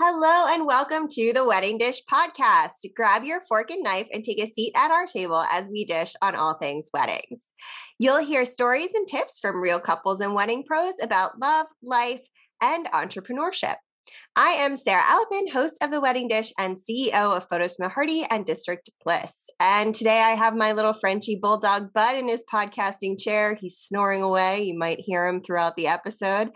Hello and welcome to the Wedding Dish podcast. Grab your fork and knife and take a seat at our table as we dish on all things weddings. You'll hear stories and tips from real couples and wedding pros about love, life, and entrepreneurship. I am Sarah Alapin, host of The Wedding Dish and CEO of Photos from the Harty and District Bliss. And today I have my little Frenchy bulldog Bud in his podcasting chair. He's snoring away. You might hear him throughout the episode.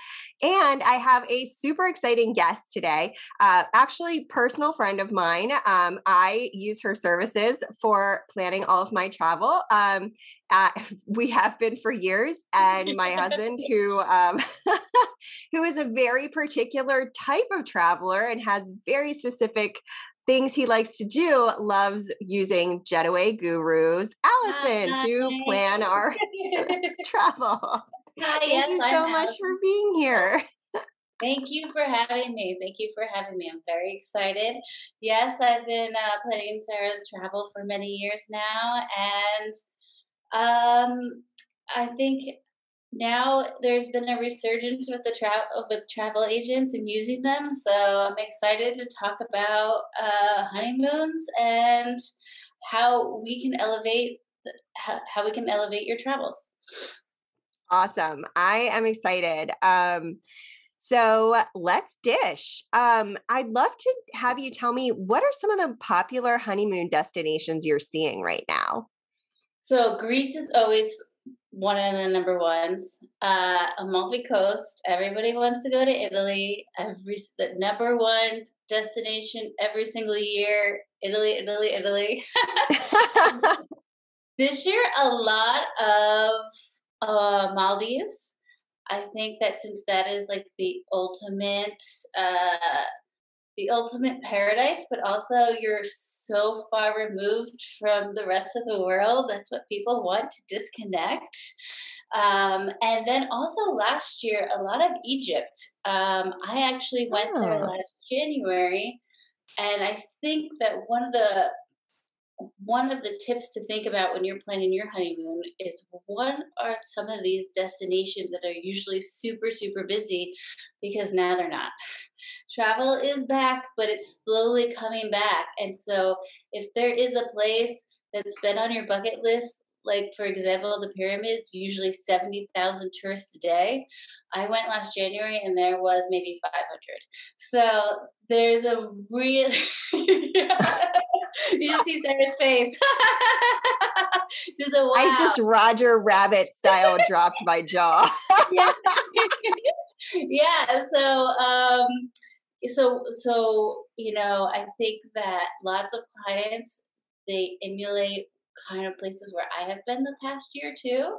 And I have a super exciting guest today, uh, actually, personal friend of mine. Um, I use her services for planning all of my travel. Um, uh, we have been for years, and my husband, who um, who is a very particular type of traveler and has very specific things he likes to do, loves using Jetaway Gurus, Alyson, Hi. to plan our travel. Hi, Thank yes, you so I'm much Alyson. for being here. Thank you for having me. Thank you for having me. I'm very excited. Yes, I've been uh, planning Sarah's travel for many years now, and um, I think now there's been a resurgence with the travel with travel agents and using them. So I'm excited to talk about uh, honeymoons and how we can elevate how, how we can elevate your travels. Awesome. I am excited. Um, so let's dish. Um, I'd love to have you tell me what are some of the popular honeymoon destinations you're seeing right now? So Greece is always one of the number ones. Uh, Amalfi Coast. Everybody wants to go to Italy. Every the number one destination every single year. Italy, Italy, Italy. this year, a lot of uh, Maldives. I think that since that is like the ultimate uh, the ultimate paradise, but also you're so far removed from the rest of the world. That's what people want to disconnect. Um, and then also last year, a lot of Egypt. Um, I actually went oh. there last January, and I think that one of the one of the tips to think about when you're planning your honeymoon is what are some of these destinations that are usually super, super busy because now they're not. Travel is back, but it's slowly coming back. And so if there is a place that's been on your bucket list, like for example, the pyramids, usually 70,000 tourists a day. I went last January and there was maybe 500. So there's a real. you just see Sarah's face. just a wow. I just Roger Rabbit style dropped my jaw. yeah. yeah. So, um, so, so you know, I think that lots of clients they emulate kind of places where I have been the past year too.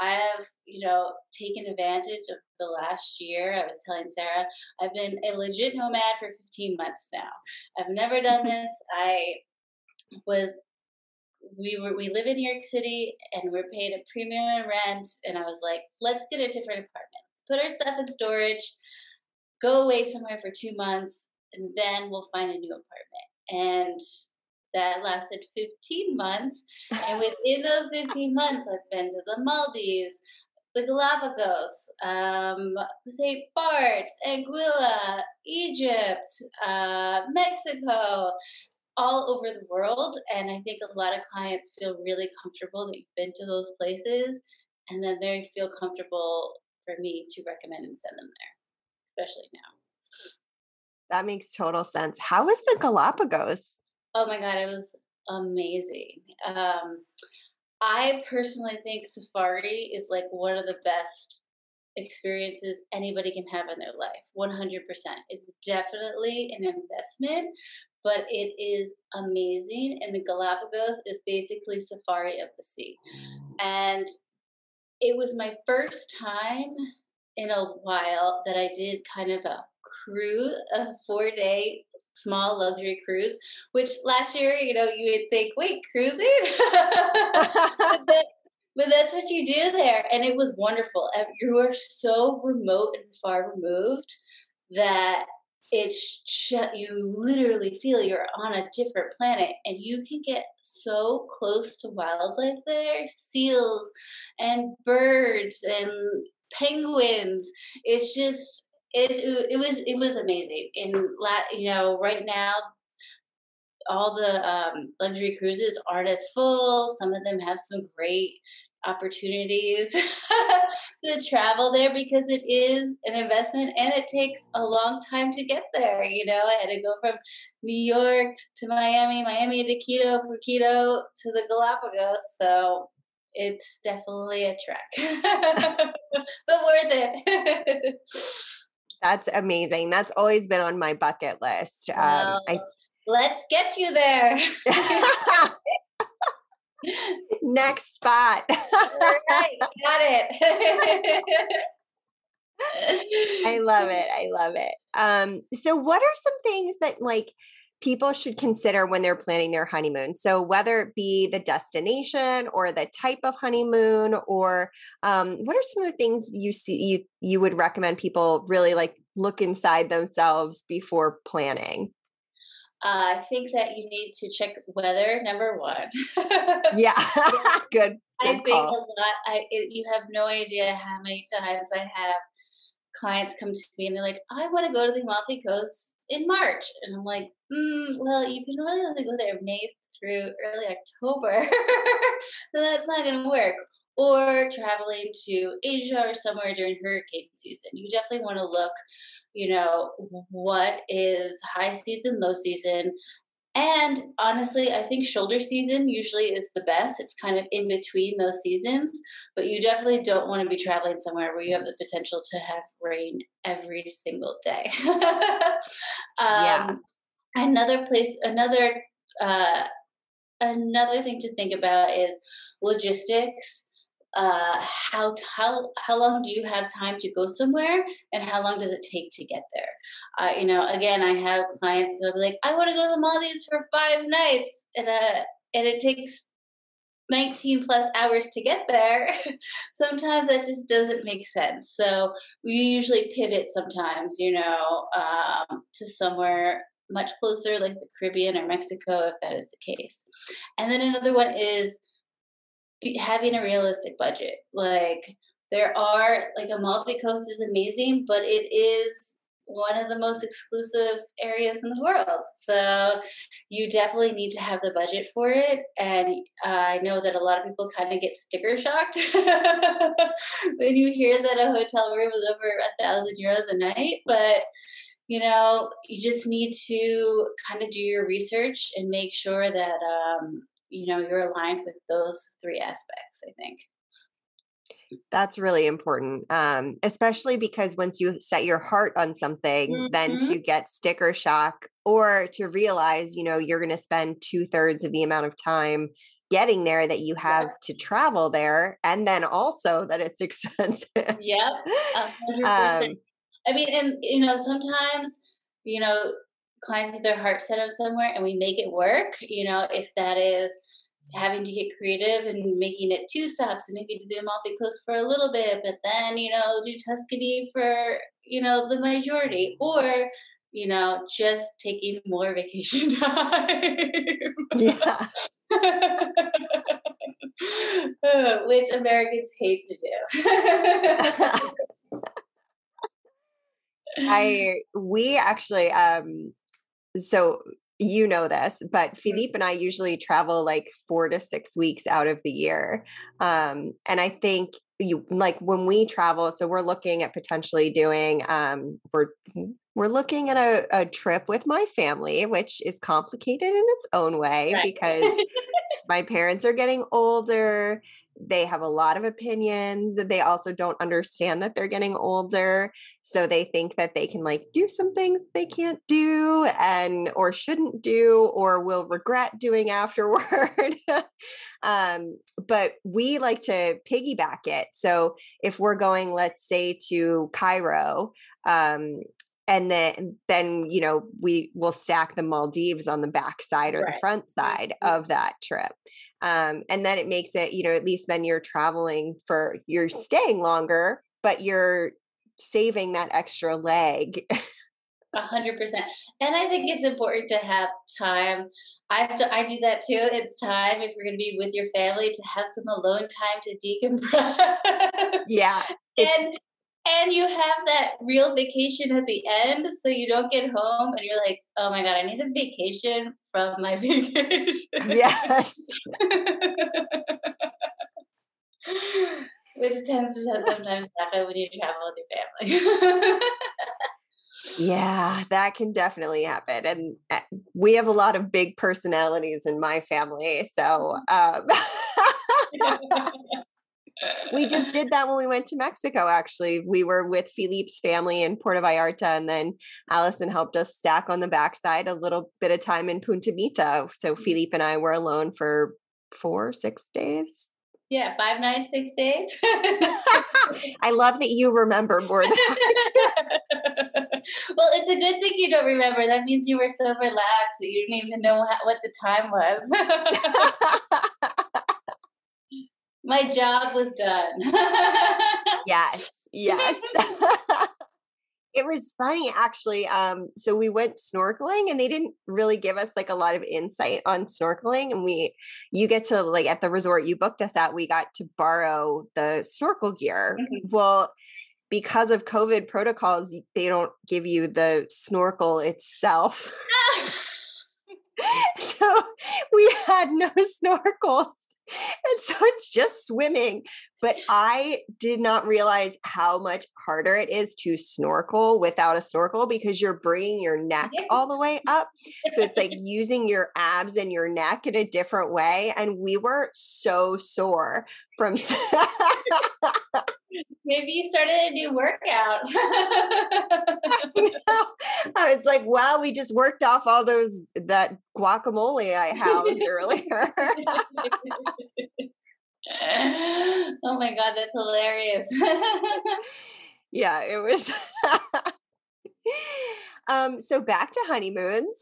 I have, you know, taken advantage of the last year. I was telling Sarah, I've been a legit nomad for 15 months now. I've never done this. I was we were we live in New York City and we're paid a premium in rent and I was like, let's get a different apartment. Let's put our stuff in storage, go away somewhere for two months, and then we'll find a new apartment. And that lasted 15 months. And within those 15 months, I've been to the Maldives, the Galapagos, um, St. Bart's, Anguilla, Egypt, uh, Mexico, all over the world. And I think a lot of clients feel really comfortable that you've been to those places. And then they feel comfortable for me to recommend and send them there, especially now. That makes total sense. How was the Galapagos? Oh my God, it was amazing. Um, I personally think safari is like one of the best experiences anybody can have in their life 100% it's definitely an investment but it is amazing. And the Galapagos is basically safari of the sea. And it was my first time in a while that I did kind of a cruise, a four day small luxury cruise, which last year, you know, you would think, wait, cruising? but, but that's what you do there. And it was wonderful. You are so remote and far removed that it's you literally feel you're on a different planet and you can get so close to wildlife there seals and birds and penguins it's just it, it was it was amazing. In you know, right now, all the um, luxury cruises aren't as full. Some of them have some great opportunities to travel there because it is an investment and it takes a long time to get there. You know, I had to go from New York to Miami, Miami to Quito, from Quito to the Galapagos. So it's definitely a trek, but worth it. That's amazing. That's always been on my bucket list. Um, well, I, let's get you there. Next spot. right, got it. I love it. I love it. Um, so what are some things that like people should consider when they're planning their honeymoon. So, whether it be the destination or the type of honeymoon, or um, what are some of the things you see you you would recommend people really like look inside themselves before planning? Uh, I think that you need to check weather. Number one. yeah, good. I think call. a lot. I it, you have no idea how many times I have clients come to me and they're like, I want to go to the Amalfi Coast in March. And I'm like, mm, well, you can really only go there May through early October. so that's not going to work. Or traveling to Asia or somewhere during hurricane season. You definitely want to look, you know, what is high season, low season, and honestly, I think shoulder season usually is the best. It's kind of in between those seasons, but you definitely don't want to be traveling somewhere where you have the potential to have rain every single day. um, yeah. Another place, another uh, another thing to think about is logistics uh, how how how long do you have time to go somewhere, and how long does it take to get there? Uh, you know, again, I have clients that are like, I want to go to the Maldives for five nights, and uh, and it takes 19 plus hours to get there, sometimes that just doesn't make sense. So we usually pivot sometimes, you know, um, to somewhere much closer, like the Caribbean or Mexico, if that is the case. And then another one is having a realistic budget. Like there are like Amalfi Coast is amazing, but it is one of the most exclusive areas in the world. So you definitely need to have the budget for it. And I know that a lot of people kind of get sticker shocked when you hear that a hotel room is over a thousand euros a night. But you know, you just need to kind of do your research and make sure that um, you know you're aligned with those three aspects i think that's really important um, especially because once you set your heart on something mm-hmm. then to get sticker shock or to realize you know you're going to spend two-thirds of the amount of time getting there that you have yeah. to travel there and then also that it's expensive yep um, i mean and you know sometimes you know clients have their heart set on somewhere and we make it work, you know, if that is having to get creative and making it two stops and maybe do the Amalfi Coast for a little bit, but then, you know, do Tuscany for, you know, the majority, or, you know, just taking more vacation time. Yeah. Which Americans hate to do. I we actually um so you know this, but mm-hmm. Philippe and I usually travel like four to six weeks out of the year. Um, and I think you like when we travel, so we're looking at potentially doing um we're we're looking at a, a trip with my family, which is complicated in its own way right. because my parents are getting older they have a lot of opinions they also don't understand that they're getting older so they think that they can like do some things they can't do and or shouldn't do or will regret doing afterward. Um, but we like to piggyback it. So if we're going let's say to cairo um, and then then you know we will stack the maldives on the back side or right. the front side mm-hmm. of that trip um, and then it makes it you know at least then you're traveling for you're staying longer but you're saving that extra leg A hundred percent. And I think it's important to have time. I have to, I do that too. It's time if you're going to be with your family to have some alone time to decompress. Yeah. and and you have that real vacation at the end, so you don't get home and you're like, oh my god, I need a vacation from my vacation. Yes. Which tends to sometimes happen when you travel with your family. Yeah, that can definitely happen. And uh, we have a lot of big personalities in my family. So um, we just did that when we went to Mexico, actually. We were with Philippe's family in Puerto Vallarta, and then Alyson helped us stack on the backside a little bit of time in Punta Mita. So mm-hmm. Philippe and I were alone for four, six days. Yeah, five nights, six days. I love that you remember more than well, it's a good thing you don't remember. That means you were so relaxed that you didn't even know what the time was. My job was done. yes, yes. it was funny actually um so we went snorkeling and they didn't really give us like a lot of insight on snorkeling and we you get to like at the resort you booked us at we got to borrow the snorkel gear mm-hmm. well because of covid protocols they don't give you the snorkel itself so we had no snorkels and so it's just swimming. But I did not realize how much harder it is to snorkel without a snorkel because you're bringing your neck all the way up. So it's like using your abs and your neck in a different way. And we were so sore from. Maybe you started a new workout. I, I was like, wow, we just worked off all those that guacamole I housed earlier. oh my god, that's hilarious. yeah, it was um so back to honeymoons.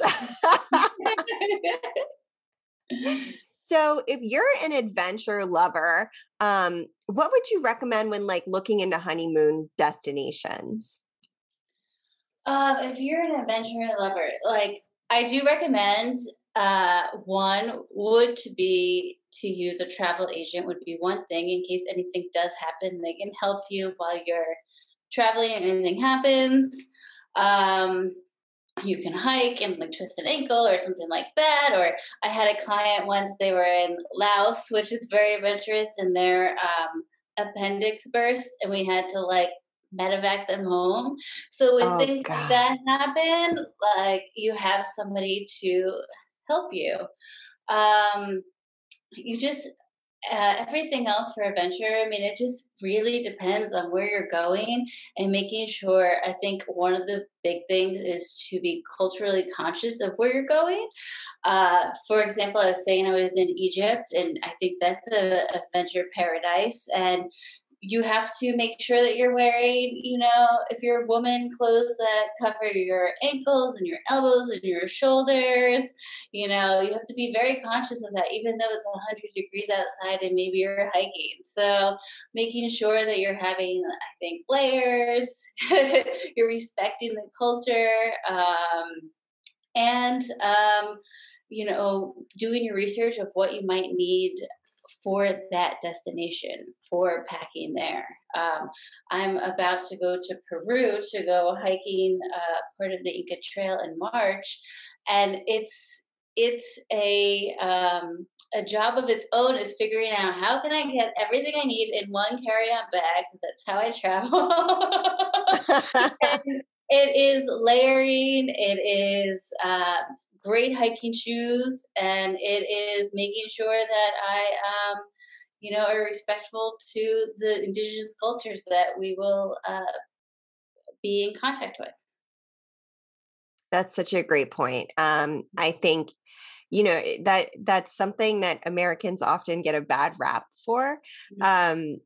So, if you're an adventure lover, um, what would you recommend when like looking into honeymoon destinations? Um, if you're an adventure lover, like I do recommend uh, one would to be to use a travel agent would be one thing in case anything does happen. They can help you while you're traveling and anything happens. Um, you can hike and like twist an ankle or something like that. Or I had a client once, they were in Laos, which is very adventurous, and their um, appendix burst, and we had to like medevac them home. So when oh, things God. like that happen, like you have somebody to help you. Um, you just uh, everything else for adventure, I mean, it just really depends on where you're going and making sure. I think one of the big things is to be culturally conscious of where you're going. Uh, for example, I was saying I was in Egypt, and I think that's a adventure paradise. And you have to make sure that you're wearing, you know, if you're a woman, clothes that cover your ankles and your elbows and your shoulders. You know, you have to be very conscious of that, even though it's 100 degrees outside and maybe you're hiking. So, making sure that you're having, I think, layers, you're respecting the culture, um, and, um, you know, doing your research of what you might need for that destination for packing there. Um, I'm about to go to Peru to go hiking uh, part of the Inca Trail in March, and it's it's a um, a job of its own is figuring out how can I get everything I need in one carry-on bag because that's how I travel. it is layering. It is um, great hiking shoes, and it is making sure that I, um, you know, are respectful to the indigenous cultures that we will uh, be in contact with. That's such a great point. Um, I think you know that that's something that Americans often get a bad rap for mm-hmm. um,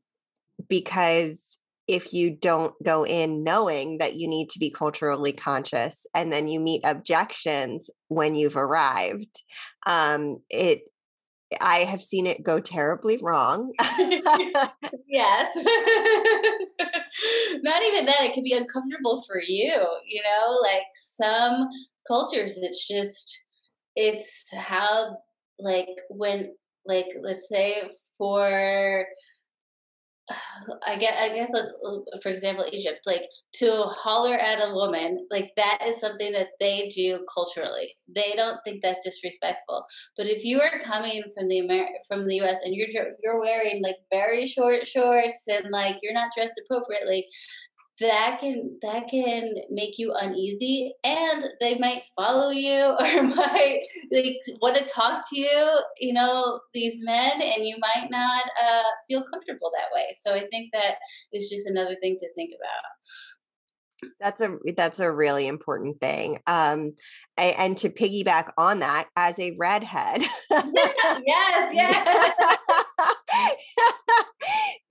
because if you don't go in knowing that you need to be culturally conscious and then you meet objections when you've arrived um it i have seen it go terribly wrong. Yes. Not even that it can be uncomfortable for you you know like some cultures it's just it's how like when like let's say for I guess, I guess, let's, uh, for example, Egypt, like to holler at a woman, like that is something that they do culturally. They don't think that's disrespectful. But if you are coming from the Amer- from the U.S. and you're you're wearing like very short shorts and like you're not dressed appropriately, that can that can make you uneasy and they might follow you or might like want to talk to you you know these men and you might not uh, feel comfortable that way. So i think that is just another thing to think about. That's a that's a really important thing um I, and to piggyback on that as a redhead. Yes yes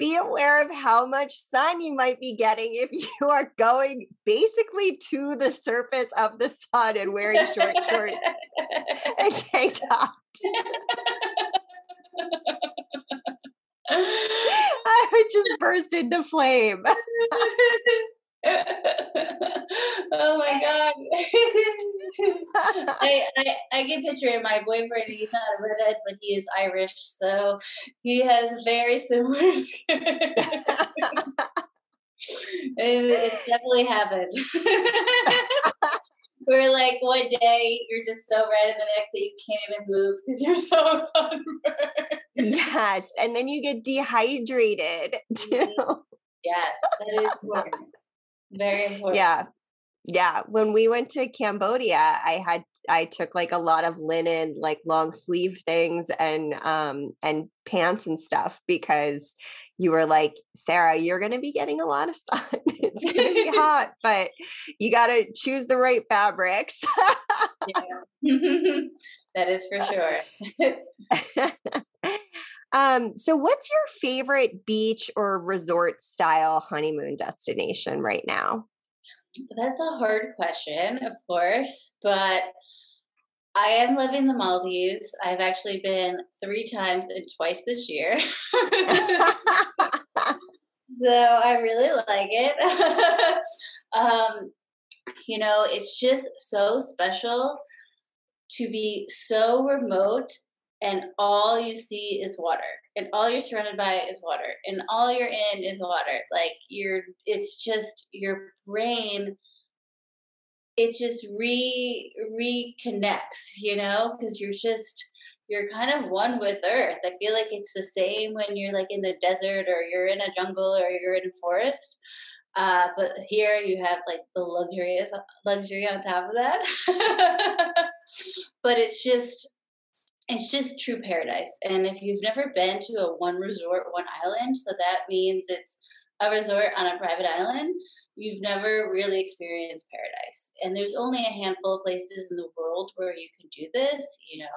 be aware of how much sun you might be getting if you are going basically to the surface of the sun and wearing short shorts and tank tops. I would just burst into flame. Oh my god! I, I I can picture my boyfriend. He's not a redhead, but he is Irish, so he has very similar skin. it's definitely happened. We're like one day you're just so red, and the next day you can't even move because you're so sunburned. Yes, and then you get dehydrated mm-hmm. too. Yes, that is important. Very important. Yeah. Yeah. When we went to Cambodia, I had I took like a lot of linen, like long sleeve things and um and pants and stuff because you were like, Sarah, you're gonna be getting a lot of sun. it's gonna be hot, but you gotta choose the right fabrics. that is for sure. Um, so what's your favorite beach or resort style honeymoon destination right now? That's a hard question, of course, but I am living the Maldives. I've actually been three times and twice this year. so I really like it. um, you know, it's just so special to be so remote and all you see is water and all you're surrounded by is water and all you're in is water. Like you're it's just your brain it just re reconnects you know because you're just you're kind of one with earth. I feel like it's the same when you're like in the desert or you're in a jungle or you're in a forest uh, but here you have like the luxurious luxury on top of that. But it's just it's just true paradise. And if you've never been to a one resort, one island, so that means it's a resort on a private island, you've never really experienced paradise. And there's only a handful of places in the world where you can do this. You know,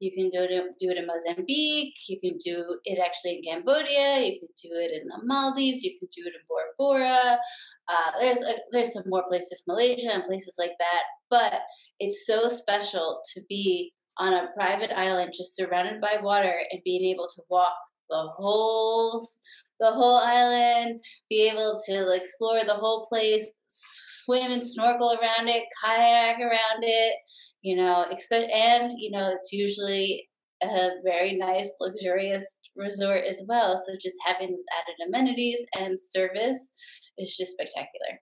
you can do it, do it in Mozambique, you can do it actually in Cambodia, you can do it in the Maldives, you can do it in Bora Bora. Uh, there's a, there's some more places, Malaysia and places like that. But it's so special to be on a private island just surrounded by water and being able to walk the whole the whole island be able to explore the whole place swim and snorkel around it kayak around it you know expect and you know it's usually a very nice luxurious resort as well. So just having these added amenities and service is just spectacular.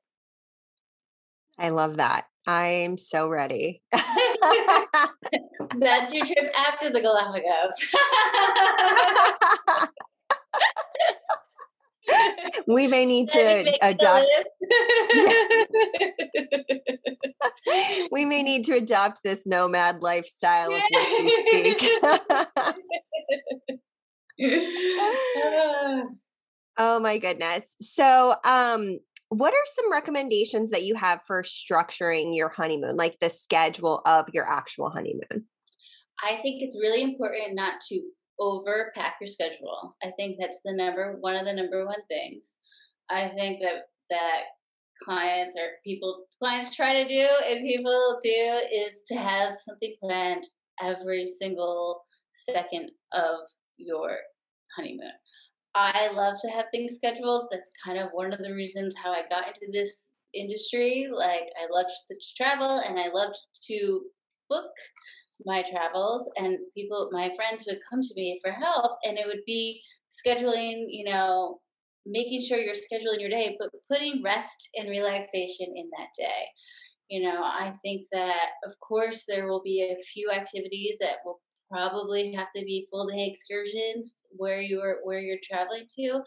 I love that I'm so ready. That's your trip after the Galapagos. we may need to adopt. we may need to adopt this nomad lifestyle of which you speak. oh my goodness. So, um, what are some recommendations that you have for structuring your honeymoon, like the schedule of your actual honeymoon? I think it's really important not to overpack your schedule. I think that's the number one of the number one things. I think that that clients or people clients try to do and people do is to have something planned every single second of your honeymoon. I love to have things scheduled. That's kind of one of the reasons how I got into this industry. Like I loved to travel and I loved to book my travels and people my friends would come to me for help and it would be scheduling, you know, making sure you're scheduling your day, but putting rest and relaxation in that day. You know, I think that of course there will be a few activities that will probably have to be full day excursions where you're where you're traveling to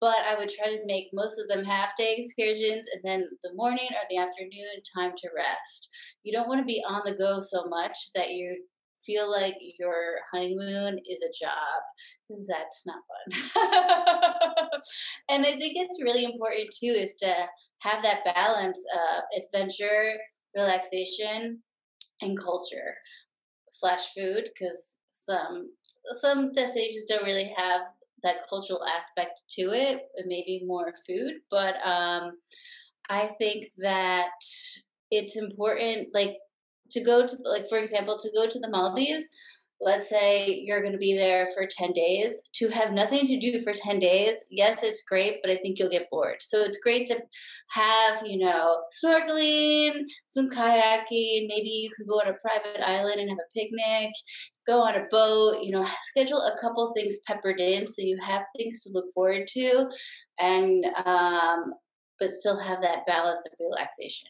but I would try to make most of them half day excursions and then the morning or the afternoon time to rest. You don't want to be on the go so much that you feel like your honeymoon is a job because that's not fun. and I think it's really important too is to have that balance of adventure, relaxation, and culture slash food because some some destinations don't really have that cultural aspect to it, maybe more food. But um, I think that it's important, like to go to, like for example, to go to the Maldives let's say you're going to be there for 10 days to have nothing to do for 10 days yes it's great but i think you'll get bored. So it's great to have you know snorkeling some kayaking maybe you could go on a private island and have a picnic go on a boat you know schedule a couple things peppered in so you have things to look forward to and um, but still have that balance of relaxation.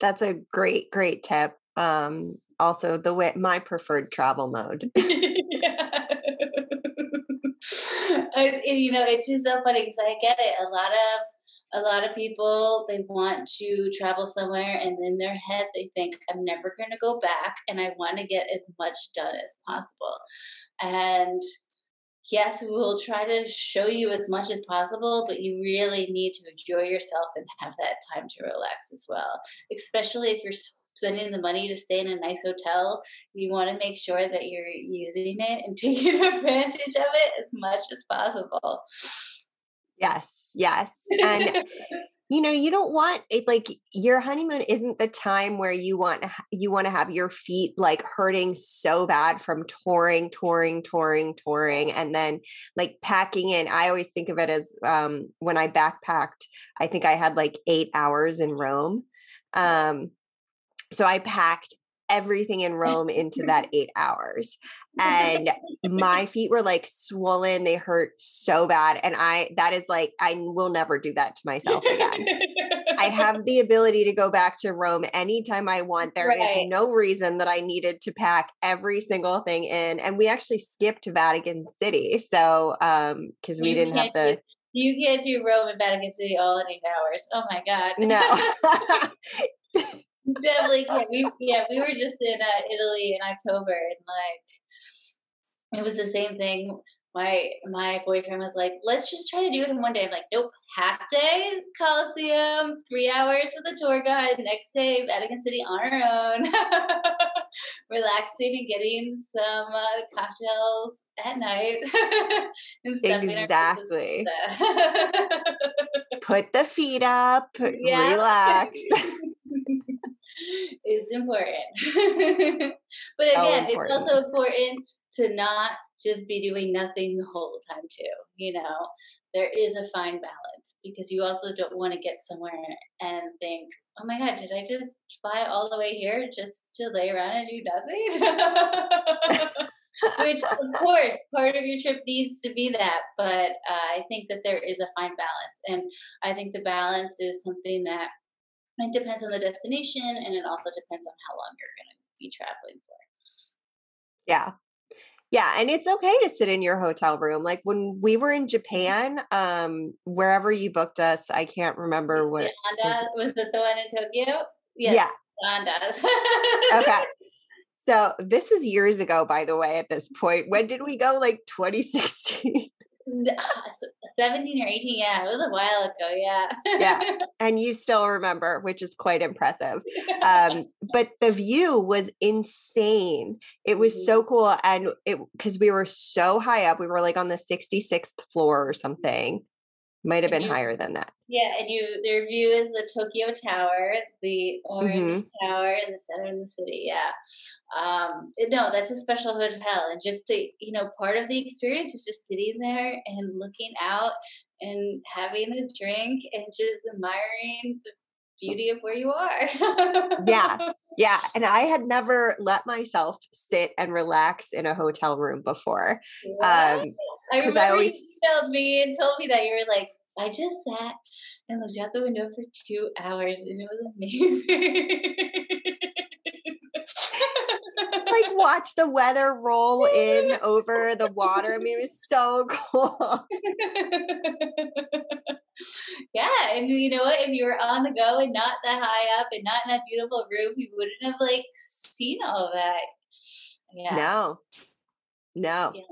That's a great great tip. Um, also the way my preferred travel mode. I, you know, it's just so funny because I get it. A lot of a lot of people they want to travel somewhere and in their head they think i'm never going to go back and i want to get as much done as possible and yes we will try to show you as much as possible but you really need to enjoy yourself and have that time to relax as well especially if you're spending the money to stay in a nice hotel, you want to make sure that you're using it and taking advantage of it as much as possible. Yes, yes. And you know, you don't want it like your honeymoon isn't the time where you want you want to have your feet like hurting so bad from touring, touring, touring, touring and then like packing in. I always think of it as um when I backpacked, I think I had like 8 hours in Rome. Um so I packed everything in Rome into that eight hours. And my feet were like swollen. They hurt so bad. And I, that is like, I will never do that to myself again. I have the ability to go back to Rome anytime I want. There right. is no reason that I needed to pack every single thing in. And we actually skipped Vatican City. So, um, cause we you didn't have the. you can't do Rome and Vatican City all in eight hours. Oh my God. No. definitely can. We yeah, we were just in uh, Italy in October, and like it was the same thing. My my boyfriend was like, "Let's just try to do it in one day." I'm like, "Nope, half day Colosseum, three hours with a tour guide. Next day, Vatican City on our own, relaxing and getting some uh, cocktails at night." exactly. Put the feet up. Yeah. Relax it's important. but again, it's also important to not just be doing nothing the whole time too. You know, there is a fine balance because you also don't want to get somewhere and think, oh my God, did I just fly all the way here just to lay around and do nothing? Which, of course, part of your trip needs to be that. But uh, I think that there is a fine balance. And I think the balance is something that it depends on the destination and it also depends on how long you're going to be traveling for. Yeah. Yeah, and it's okay to sit in your hotel room. Like when we were in mm-hmm. Japan, um, wherever you booked us, I can't remember what Andaz, was. was it the one in Tokyo? Yes, yeah. Andaz. okay. So this is years ago, by the way, at this point. Mm-hmm. When did we go? Like 2016? 17 or 18 yeah it was a while ago yeah. Yeah and you still remember which is quite impressive. Um but the view was insane. It was mm-hmm. so cool and it because we were so high up we were like on the 66th floor or something might have been you, higher than that. Yeah, and you their view is the Tokyo Tower, the orange mm-hmm. tower in the center of the city. Yeah. Um, no, that's a special hotel, and just to you know, part of the experience is just sitting there and looking out and having a drink and just admiring the beauty of where you are. yeah. Yeah. And I had never let myself sit and relax in a hotel room before. Um, I remember I always, you emailed me and told me that you were like, I just sat and looked out the window for two hours and it was amazing. like watch the weather roll in over the water. I mean, it was so cool. yeah, and you know what? If you were on the go and not that high up and not in that beautiful room, you wouldn't have like seen all that. Yeah. No. No. Yeah.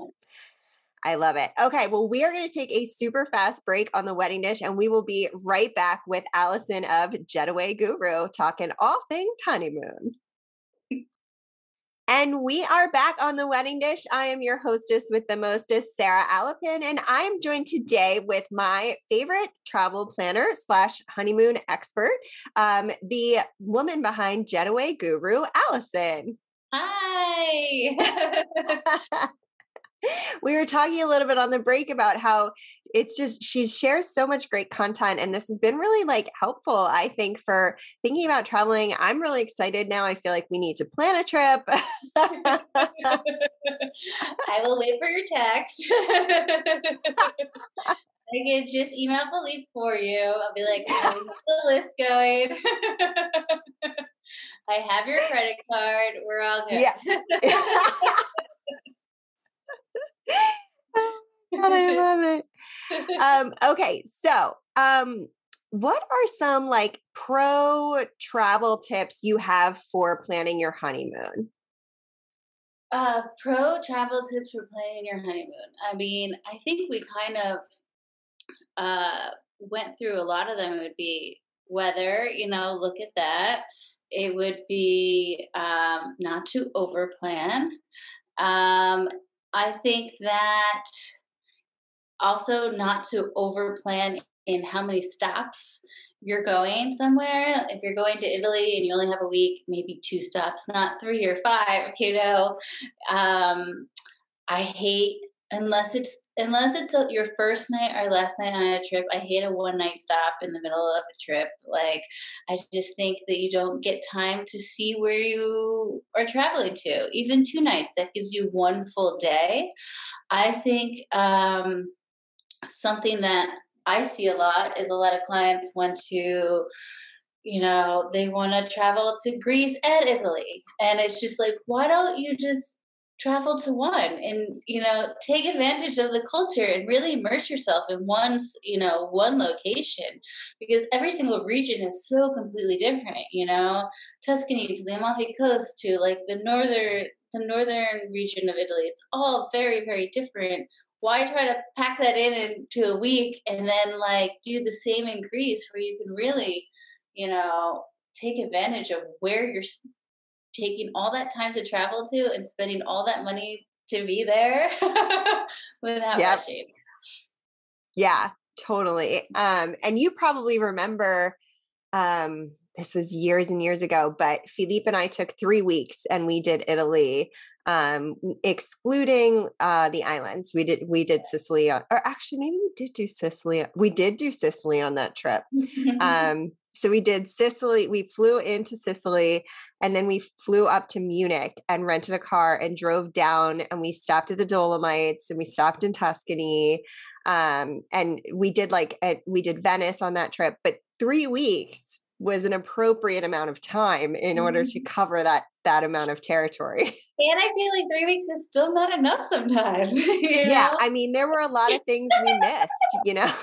I love it. Okay, well, we are going to take a super fast break on the wedding dish, and we will be right back with Alyson of Jetaway Guru talking all things honeymoon. And we are back on the wedding dish. I am your hostess with the mostest, Sarah Alapin, and I am joined today with my favorite travel planner slash honeymoon expert, um, the woman behind Jetaway Guru, Alyson. Hi. we were talking a little bit on the break about how it's just she shares so much great content and this has been really like helpful i think for thinking about traveling i'm really excited now i feel like we need to plan a trip i will wait for your text I can just email Philippe for you. I'll be like, I have the list going. I have your credit card. We're all good. Yeah. God, I love it. Um, okay, so um, what are some like pro travel tips you have for planning your honeymoon? Uh, pro travel tips for planning your honeymoon. I mean, I think we kind of uh, went through a lot of them. It would be weather, you know, look at that. It would be um, not to over plan. Um, I think that also not to overplan in how many stops you're going somewhere. If you're going to Italy and you only have a week, maybe two stops, not three or five, you know. Um, I hate unless it's unless it's your first night or last night on a trip i hate a one night stop in the middle of a trip. Like i just think that you don't get time to see where you are traveling to. Even two nights that gives you one full day. I think um, something that i see a lot is a lot of clients want to you know they want to travel to greece and italy. And it's just like why don't you just travel to one and you know take advantage of the culture and really immerse yourself in one you know one location because every single region is so completely different you know? Tuscany to the amalfi coast to like the northern the northern region of italy it's all very very different. Why try to pack that in into a week and then like do the same in greece where you can really you know take advantage of where you're taking all that time to travel to and spending all that money to be there without yep. rushing. Yeah, totally. Um, and you probably remember um, this was years and years ago, but Philippe and I took three weeks and we did Italy, um, excluding uh, the islands. We did we did Sicily, on, or actually maybe we did do Sicily. We did do Sicily on that trip. so we did Sicily. We flew into Sicily and then we flew up to Munich and rented a car and drove down and we stopped at the Dolomites and we stopped in Tuscany. Um, and we did like, a, we did Venice on that trip, but three weeks was an appropriate amount of time in order to mm-hmm. cover that that amount of territory. And I feel like three weeks is still not enough sometimes. yeah, know? I mean, there were a lot of things we missed. You know.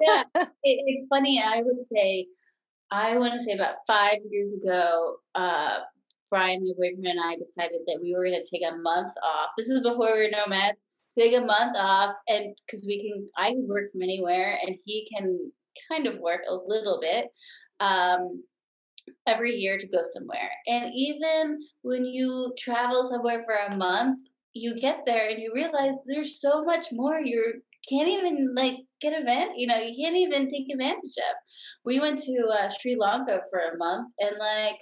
yeah, it, it's funny. I would say I want to say about five years ago, uh, Brian, my boyfriend, and I decided that we were going to take a month off. This is before we were nomads. Take a month off, and because we can, I can work from anywhere, and he can kind of work a little bit um, every year to go somewhere. And even when you travel somewhere for a month, you get there and you realize there's so much more you can't even like get event you know you can't even take advantage of. We went to uh, sri lanka for a month and like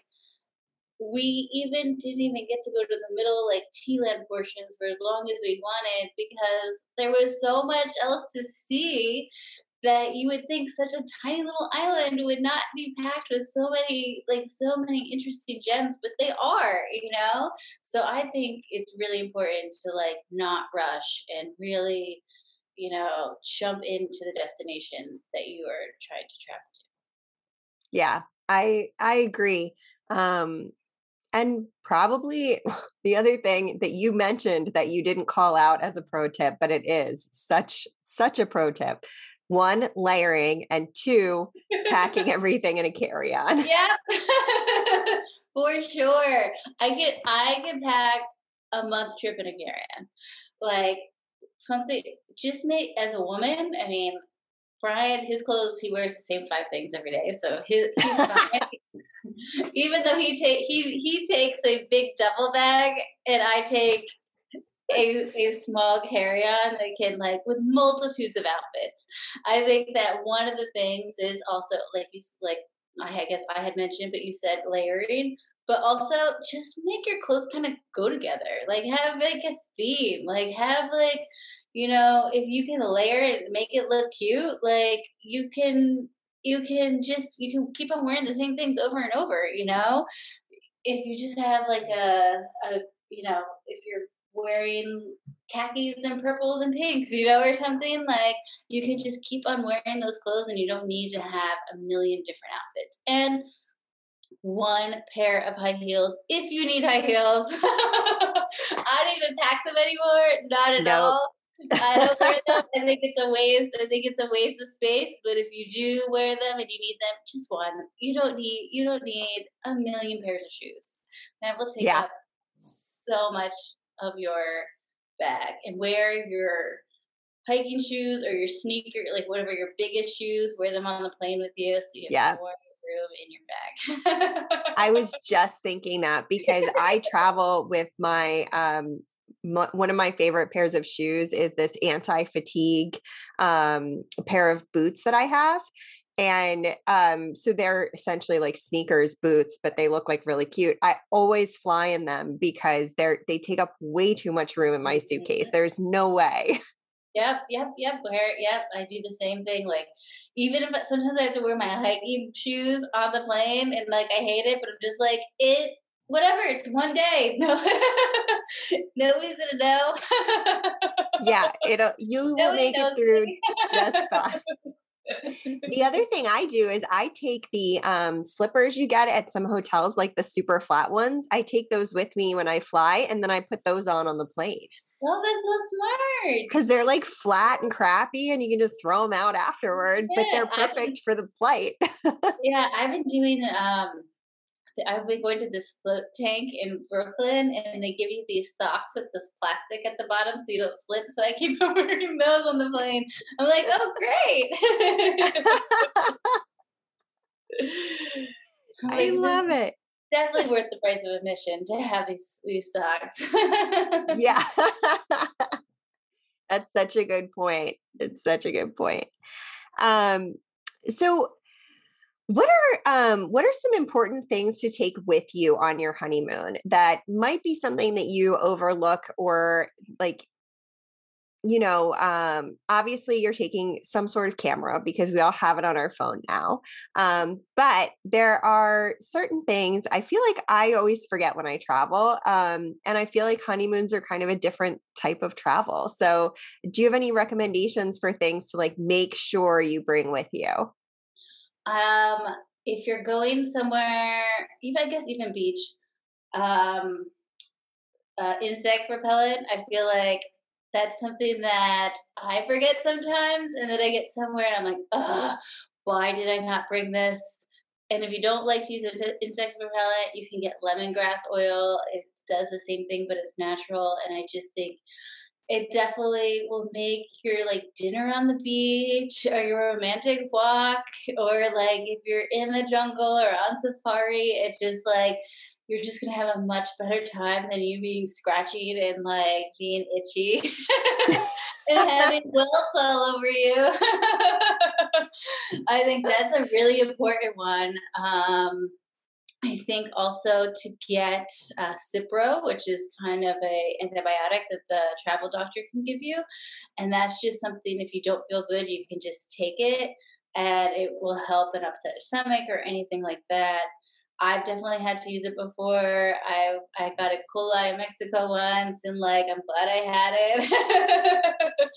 we even didn't even get to go to the middle like tea land portions for as long as we wanted because there was so much else to see that you would think such a tiny little island would not be packed with so many like so many interesting gems but they are you know? So i think it's really important to like not rush and really you know jump into the destination that you are trying to travel to. Yeah i i agree um and probably the other thing that you mentioned that you didn't call out as a pro tip but it is such such a pro tip. One layering and two packing everything in a carry-on. Yep for sure. I can i can pack a month trip in a carry-on. Like something just make as a woman i mean brian his clothes he wears the same five things every day so his, he's fine even though he take he he takes a big duffel bag and i take a, a small carry-on that can like with multitudes of outfits. I think that one of the things is also like you like I guess I had mentioned, but you said layering, but also just make your clothes kind of go together. Like have like a theme. Like have like you know if you can layer it, make it look cute. Like you can you can just you can keep on wearing the same things over and over. You know if you just have like a a you know if you're wearing khakis and purples and pinks, you know, or something. Like you can just keep on wearing those clothes and you don't need to have a million different outfits. And one pair of high heels if you need high heels. I don't even pack them anymore. Not at nope. all. I don't wear them. I think it's a waste. I think it's a waste of space. But if you do wear them and you need them, just one. You don't need. You don't need a million pairs of shoes. That will take yeah. up so much of your bag and wear your hiking shoes or your sneaker, like whatever your biggest shoes, wear them on the plane with you so you have yeah. more room in your bag. I was just thinking that because I travel with my um one of my favorite pairs of shoes is this anti-fatigue um, pair of boots that I have. And um, so they're essentially like sneakers boots but they look like really cute. I always fly in them because they're they take up way too much room in my suitcase. There's no way Yep, yep, yep. Wear yep. I do the same thing. Like, even if sometimes I have to wear my hiking shoes on the plane, and like I hate it, but I'm just like it. Whatever. It's one day. No, nobody's gonna know. yeah, it'll. You will make it through just fine the other thing I do is I take the um, slippers you get at some hotels, like the super flat ones. I take those with me when I fly, and then I put those on on the plane. Oh, that's so smart. Because they're like flat and crappy, and you can just throw them out afterward. Yeah, but they're perfect for the flight. yeah, I've been doing um, I've been going to this float tank in Brooklyn, and they give you these socks with this plastic at the bottom so you don't slip. So I keep wearing those on the plane. I'm like, oh, great! I love it. Definitely worth the price of admission to have these these socks. yeah, that's such a good point. It's such a good point. Um, so what are um what are some important things to take with you on your honeymoon that might be something that you overlook or like you know um obviously you're taking some sort of camera because we all have it on our phone now um but there are certain things i feel like i always forget when i travel um and i feel like honeymoons are kind of a different type of travel so do you have any recommendations for things to like make sure you bring with you? Um, if you're going somewhere, even I guess even beach, um, uh, insect repellent, I feel like that's something that I forget sometimes, and then I get somewhere and I'm like, ugh, why did I not bring this? And if you don't like to use insect repellent, you can get lemongrass oil. It does the same thing, but it's natural. And I just think it definitely will make your like dinner on the beach or your romantic walk or like if you're in the jungle or on safari it's just like you're just gonna have a much better time than you being scratchy and like being itchy and having welts all over you i think that's a really important one um I think also to get uh, Cipro, which is kind of a antibiotic that the travel doctor can give you, and that's just something if you don't feel good, you can just take it, and it will help an upset stomach or anything like that. I've definitely had to use it before. I I got a coli in Mexico once, and like I'm glad I had it.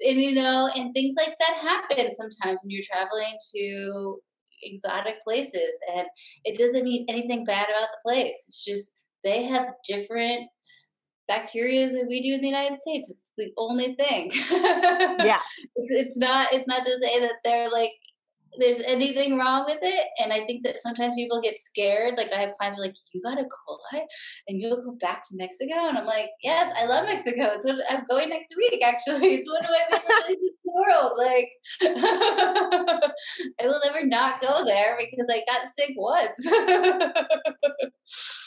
and you know, and things like that happen sometimes when you're traveling to exotic places, and it doesn't mean anything bad about the place. It's just they have different bacteria that we do in the United States. It's the only thing. yeah, it's not. It's not to say that they're like there's anything wrong with it. And I think that sometimes people get scared. Like I have clients are like, "You got a coli, and you'll go back to Mexico?" And I'm like, "Yes, I love Mexico. It's what I'm going next week. Actually, it's one of my favorite places in the world. Like, I will never not go there because I got sick once."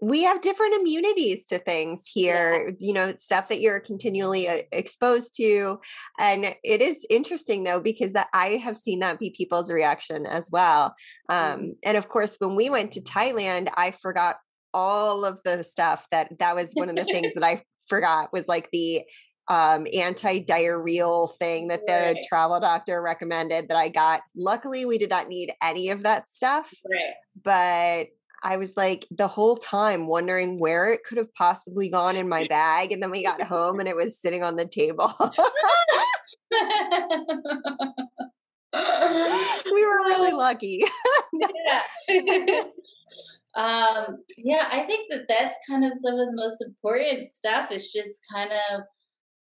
we have different immunities to things here yeah. you know stuff that you're continually uh, exposed to and it is interesting though because that i have seen that be people's reaction as well um, mm. and of course when we went to thailand i forgot all of the stuff that that was one of the things that i forgot was like the um, anti-diarrheal thing that the right. travel doctor recommended that I got. Luckily, we did not need any of that stuff. Right. But I was like the whole time wondering where it could have possibly gone in my bag. And then we got home and it was sitting on the table. we were really lucky. yeah. um, yeah, I think that that's kind of some of the most important stuff. It's just kind of,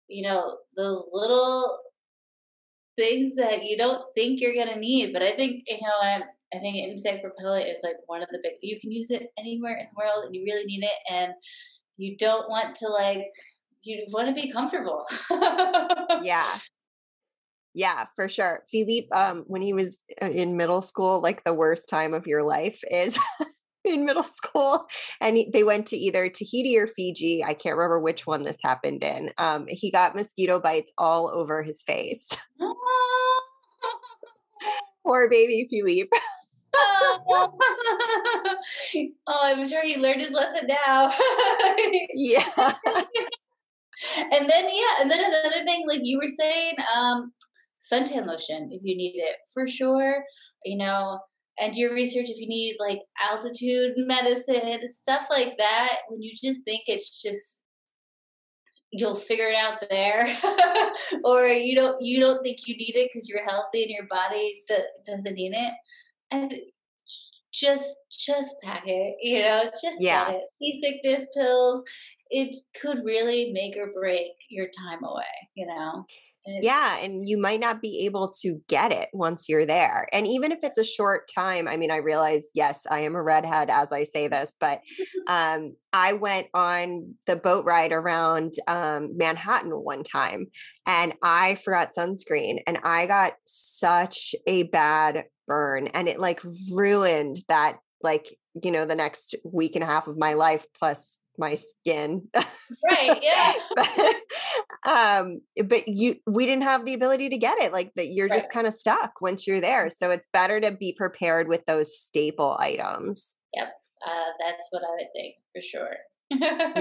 you know, those little things that you don't think you're gonna need. But I think you know, I'm I think insect repellent is like one of the big. You can use it anywhere in the world, and you really need it. And you don't want to like. You want to be comfortable. yeah. Yeah, for sure. Philippe, um, when he was uh, in middle school, like the worst time of your life is in middle school, and he, they went to either Tahiti or Fiji. I can't remember which one this happened in. Um, he got mosquito bites all over his face. Poor baby Philippe. oh, I'm sure he learned his lesson now. yeah. and then yeah, and then another thing, like you were saying, um, suntan lotion if you need it for sure. You know, and your research if you need like altitude medicine, stuff like that. When you just think it's just you'll figure it out there or you don't you don't think you need it because you're healthy and your body doesn't need it and just just pack it you know just yeah. get it seasickness pills it could really make or break your time away you know yeah and you might not be able to get it once you're there and even if it's a short time i mean i realize yes i am a redhead as i say this but um, i went on the boat ride around um, manhattan one time and i forgot sunscreen and i got such a bad burn and it like ruined that like you know the next week and a half of my life plus my skin. Right yeah. But, um but you we didn't have the ability to get it like that you're right. just kind of stuck once you're there. So it's better to be prepared with those staple items. Yep uh, that's what i would think for sure.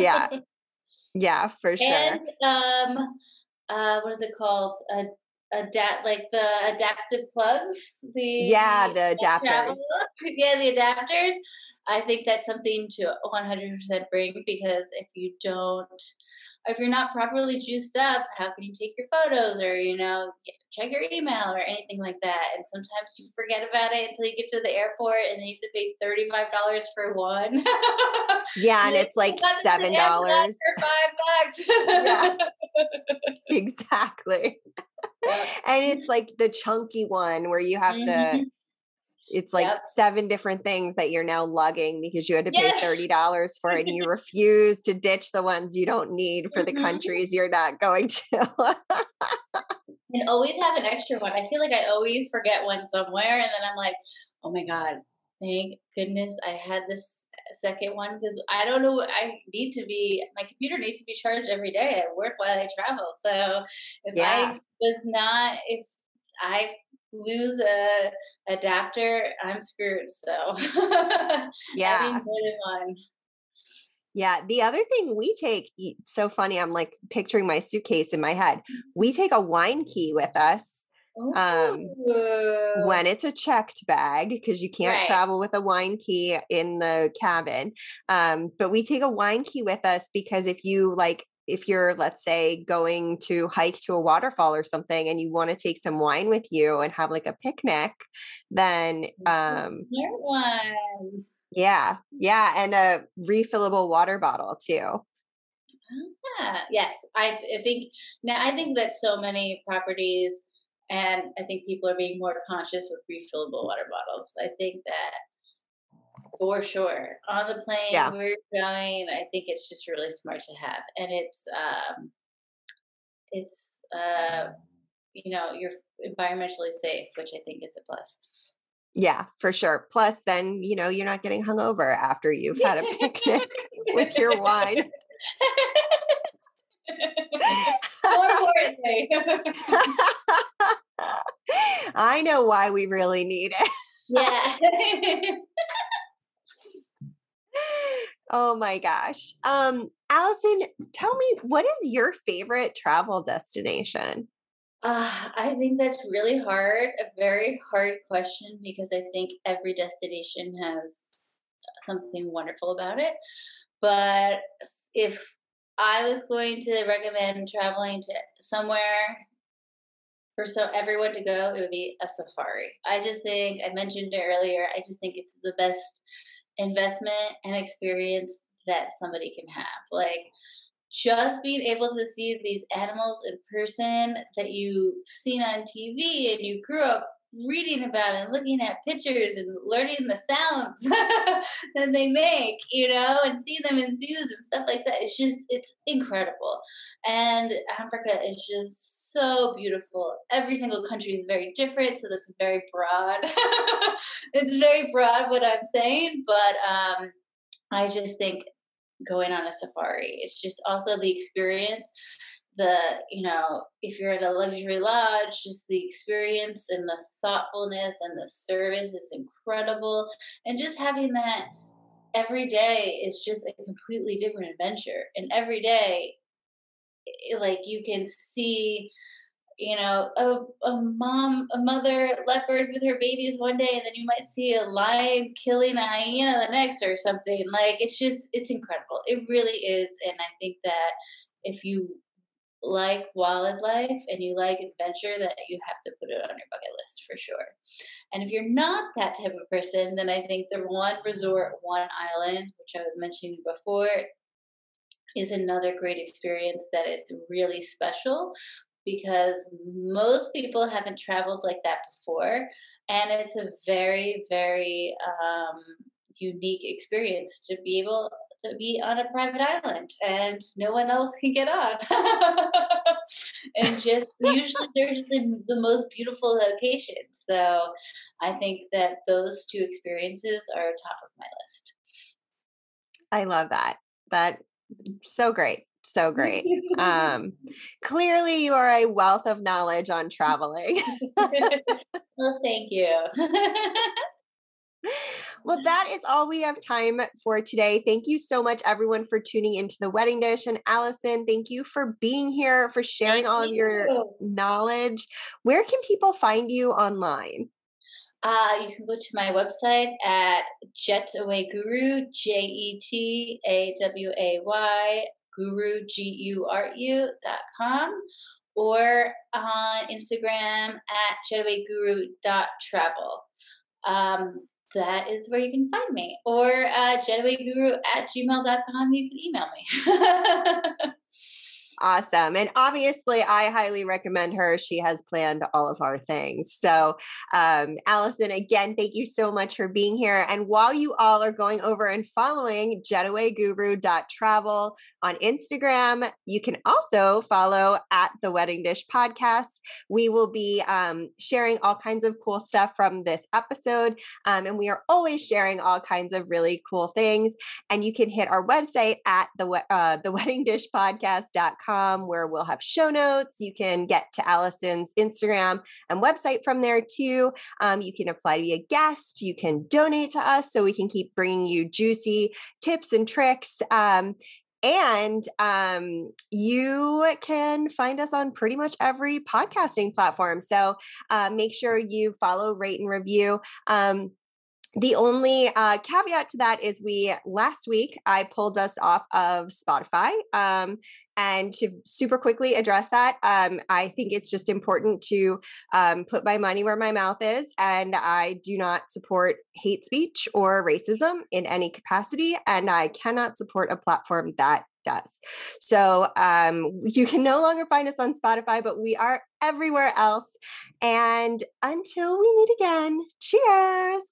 Yeah. Yeah for sure. And um uh what is it called? Uh, adapt like the adaptive plugs the yeah the adapters. Yeah the adapters. I think that's something to 100% bring because if you don't if you're not properly juiced up how can you take your photos or you know check your email or anything like that and sometimes you forget about it until you get to the airport and then you have to pay $35 for one yeah and it's like seven dollars for five bucks exactly and it's like the chunky one where you have mm-hmm. to it's like yep. seven different things that you're now lugging because you had to pay $30 for it and you refuse to ditch the ones you don't need for the mm-hmm. countries you're not going to. and always have an extra one. I feel like I always forget one somewhere and then I'm like, oh my God, thank goodness I had this uh, second one because I don't know. I need to be my computer needs to be charged every day at work while I travel. So if yeah. I was not, if I lose a adapter, I'm screwed. So yeah. Yeah. The other thing we take, so funny, I'm like picturing my suitcase in my head. We take a wine key with us um, when it's a checked bag because you can't right. travel with a wine key in the cabin um, but we take a wine key with us because if you like if you're let's say going to hike to a waterfall or something and you want to take some wine with you and have like a picnic then um one. Yeah yeah and a refillable water bottle too yeah. Yes, I, I think now I think that so many properties and I think people are being more conscious with refillable water bottles. I think that for sure on the plane yeah. we're going. I think it's just really smart to have, and it's um, it's uh, you know you're environmentally safe, which I think is a plus. Yeah, for sure. Plus, then you know you're not getting hungover after you've had a picnic with your wine. More I know why we really need it. yeah. oh my gosh. Um, Alyson, tell me what is your favorite travel destination? Uh, I think that's really hard, a very hard question because I think every destination has something wonderful about it. But if I was going to recommend traveling to somewhere for so everyone to go, it would be a safari. I just think I mentioned it earlier. I just think it's the best investment and experience that somebody can have. Like just being able to see these animals in person that you've seen on TV and you grew up reading about and looking at pictures and learning the sounds that they make, you know, and seeing them in zoos and stuff like that. It's just, it's incredible. And Africa is just so beautiful. Every single country is very different, so that's very broad. it's very broad what I'm saying, but um, I just think going on a safari, it's just also the experience the you know if you're at a luxury lodge just the experience and the thoughtfulness and the service is incredible. And just having that every day is just a completely different adventure. And every day like you can see you know a, a mom a mother leopard with her babies one day and then you might see a lion killing a hyena the next or something. Like it's just it's incredible. It really is and i think that if you like wildlife and you like adventure, that you have to put it on your bucket list for sure. And if you're not that type of person, then I think the one resort, one island, which I was mentioning before, is another great experience that is really special because most people haven't traveled like that before. And it's a very, very um, unique experience to be able to be on a private island and no one else can get on. and just usually they're just in the most beautiful locations. So I think that those two experiences are top of my list. I love that. That so great. So great. Um, clearly, you are a wealth of knowledge on traveling. well, thank you. Well, that is all we have time for today. Thank you so much, everyone, for tuning into the wedding dish. And Alyson, thank you for being here, for sharing thank all of your knowledge. Where can people find you online? Uh, you can go to my website at Jetaway Guru, J E T A W A Y, Guru, G U R U dot com, or on Instagram at jetawayguru.travel. Um, that is where you can find me. Or uh, jetawayguru at gmail.com, you can email me. Awesome. And obviously, I highly recommend her. She has planned all of our things. So, um, Alyson, again, thank you so much for being here. And while you all are going over and following jetawayguru.travel on Instagram, you can also follow at the Wedding Dish Podcast. We will be um, sharing all kinds of cool stuff from this episode. Um, and we are always sharing all kinds of really cool things. And you can hit our website at the, uh, the weddingdishpodcast.com where we'll have show notes. You can get to Alyson's Instagram and website from there too. Um, you can apply to be a guest. You can donate to us so we can keep bringing you juicy tips and tricks. Um, and um, you can find us on pretty much every podcasting platform. So uh, make sure you follow, rate, and review. Um, the only uh, caveat to that is we last week I pulled us off of Spotify. Um, and to super quickly address that, um, I think it's just important to um, put my money where my mouth is. And I do not support hate speech or racism in any capacity. And I cannot support a platform that does. So um, you can no longer find us on Spotify, but we are everywhere else. And until we meet again, cheers.